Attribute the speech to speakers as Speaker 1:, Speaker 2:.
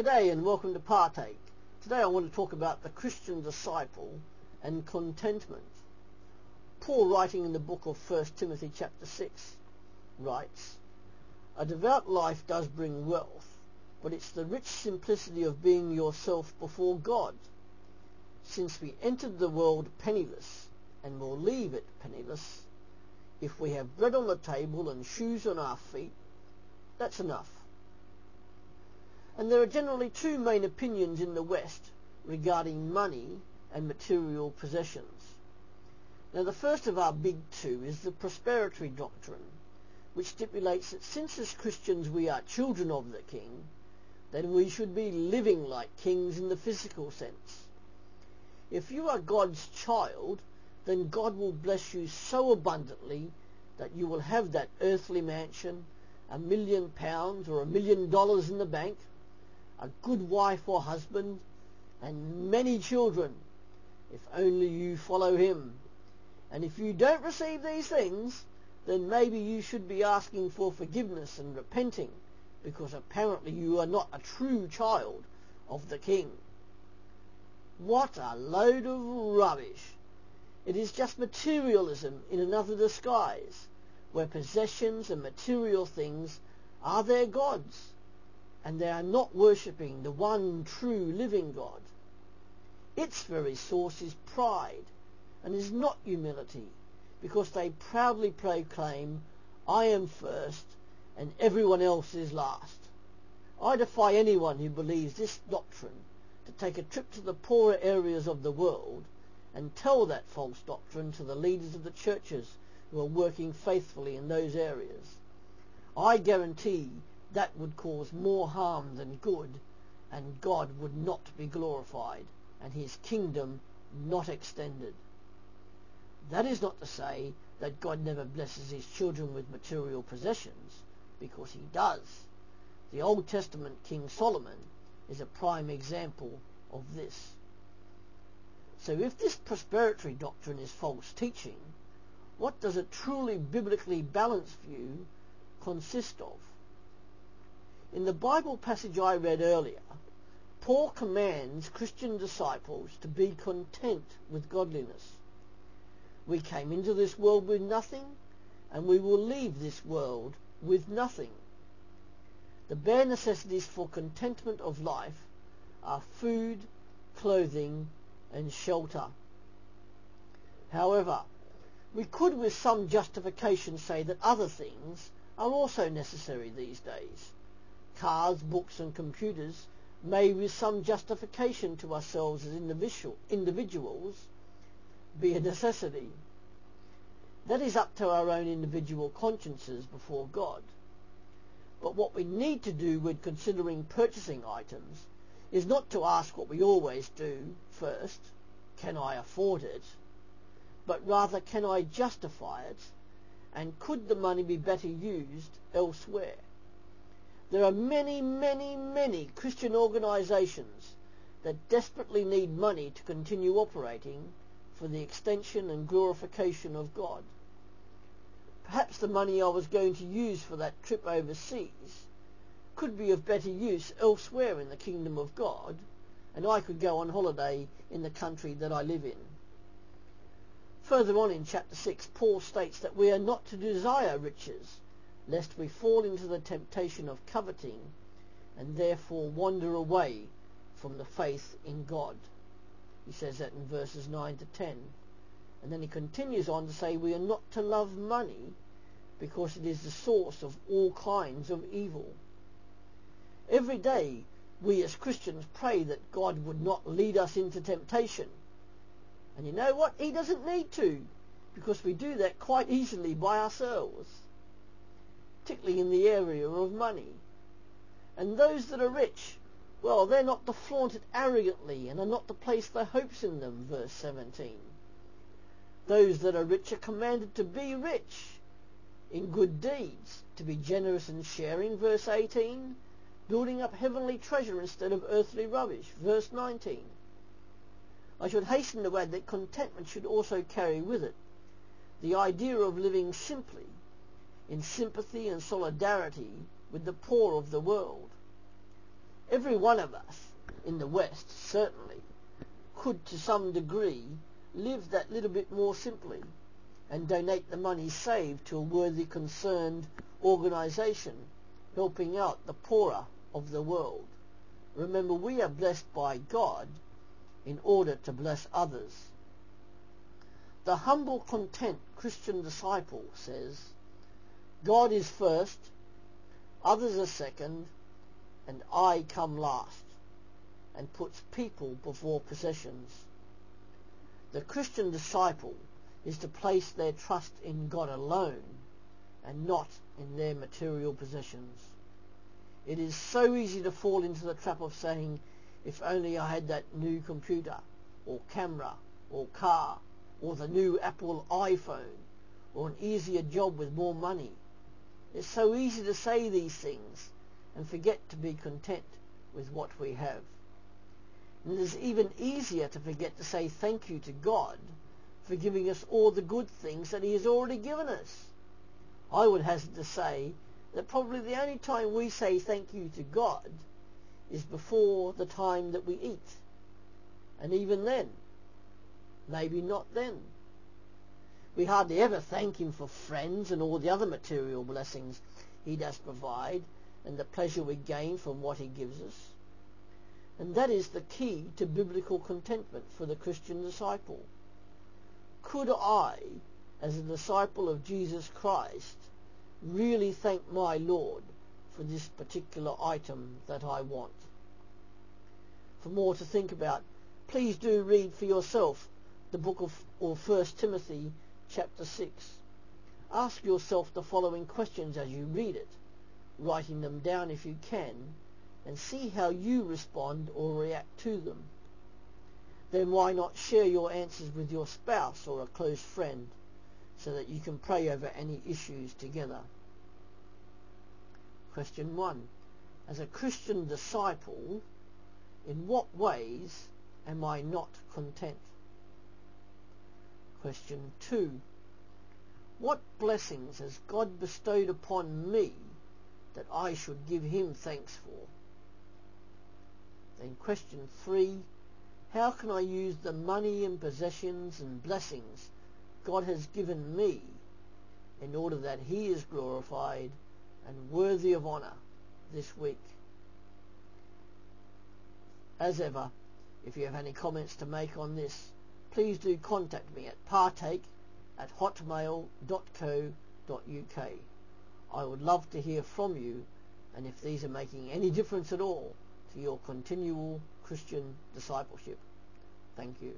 Speaker 1: G'day and welcome to Partake. Today I want to talk about the Christian disciple and contentment. Paul writing in the book of 1 Timothy chapter 6 writes, A devout life does bring wealth, but it's the rich simplicity of being yourself before God. Since we entered the world penniless and will leave it penniless, if we have bread on the table and shoes on our feet, that's enough. And there are generally two main opinions in the West regarding money and material possessions. Now the first of our big two is the prosperity doctrine, which stipulates that since as Christians we are children of the King, then we should be living like kings in the physical sense. If you are God's child, then God will bless you so abundantly that you will have that earthly mansion, a million pounds or a million dollars in the bank, a good wife or husband, and many children, if only you follow him. And if you don't receive these things, then maybe you should be asking for forgiveness and repenting, because apparently you are not a true child of the King. What a load of rubbish! It is just materialism in another disguise, where possessions and material things are their gods and they are not worshipping the one true living God. Its very source is pride and is not humility because they proudly proclaim, I am first and everyone else is last. I defy anyone who believes this doctrine to take a trip to the poorer areas of the world and tell that false doctrine to the leaders of the churches who are working faithfully in those areas. I guarantee that would cause more harm than good, and God would not be glorified, and his kingdom not extended. That is not to say that God never blesses his children with material possessions, because he does. The Old Testament King Solomon is a prime example of this. So if this prosperity doctrine is false teaching, what does a truly biblically balanced view consist of? In the Bible passage I read earlier, Paul commands Christian disciples to be content with godliness. We came into this world with nothing, and we will leave this world with nothing. The bare necessities for contentment of life are food, clothing, and shelter. However, we could with some justification say that other things are also necessary these days cars, books and computers may with some justification to ourselves as individual, individuals be a necessity. That is up to our own individual consciences before God. But what we need to do when considering purchasing items is not to ask what we always do first, can I afford it? But rather, can I justify it? And could the money be better used elsewhere? There are many, many, many Christian organizations that desperately need money to continue operating for the extension and glorification of God. Perhaps the money I was going to use for that trip overseas could be of better use elsewhere in the kingdom of God, and I could go on holiday in the country that I live in. Further on in chapter 6, Paul states that we are not to desire riches, lest we fall into the temptation of coveting and therefore wander away from the faith in God. He says that in verses 9 to 10. And then he continues on to say we are not to love money because it is the source of all kinds of evil. Every day we as Christians pray that God would not lead us into temptation. And you know what? He doesn't need to because we do that quite easily by ourselves particularly in the area of money. And those that are rich, well, they're not to flaunt it arrogantly and are not to place their hopes in them, verse 17. Those that are rich are commanded to be rich in good deeds, to be generous and sharing, verse 18, building up heavenly treasure instead of earthly rubbish, verse 19. I should hasten to add that contentment should also carry with it the idea of living simply in sympathy and solidarity with the poor of the world. Every one of us in the West, certainly, could to some degree live that little bit more simply and donate the money saved to a worthy concerned organisation helping out the poorer of the world. Remember, we are blessed by God in order to bless others. The humble, content Christian disciple says, God is first, others are second, and I come last, and puts people before possessions. The Christian disciple is to place their trust in God alone and not in their material possessions. It is so easy to fall into the trap of saying, if only I had that new computer or camera or car or the new Apple iPhone or an easier job with more money. It's so easy to say these things and forget to be content with what we have. And it is even easier to forget to say thank you to God for giving us all the good things that he has already given us. I would hazard to say that probably the only time we say thank you to God is before the time that we eat. And even then, maybe not then. We hardly ever thank him for friends and all the other material blessings he does provide and the pleasure we gain from what he gives us. And that is the key to biblical contentment for the Christian disciple. Could I, as a disciple of Jesus Christ, really thank my Lord for this particular item that I want? For more to think about, please do read for yourself the book of or 1 Timothy chapter 6. Ask yourself the following questions as you read it, writing them down if you can, and see how you respond or react to them. Then why not share your answers with your spouse or a close friend so that you can pray over any issues together? Question 1. As a Christian disciple, in what ways am I not content? Question 2. What blessings has God bestowed upon me that I should give him thanks for? Then question 3. How can I use the money and possessions and blessings God has given me in order that he is glorified and worthy of honour this week? As ever, if you have any comments to make on this, please do contact me at partake at hotmail.co.uk. I would love to hear from you and if these are making any difference at all to your continual Christian discipleship. Thank you.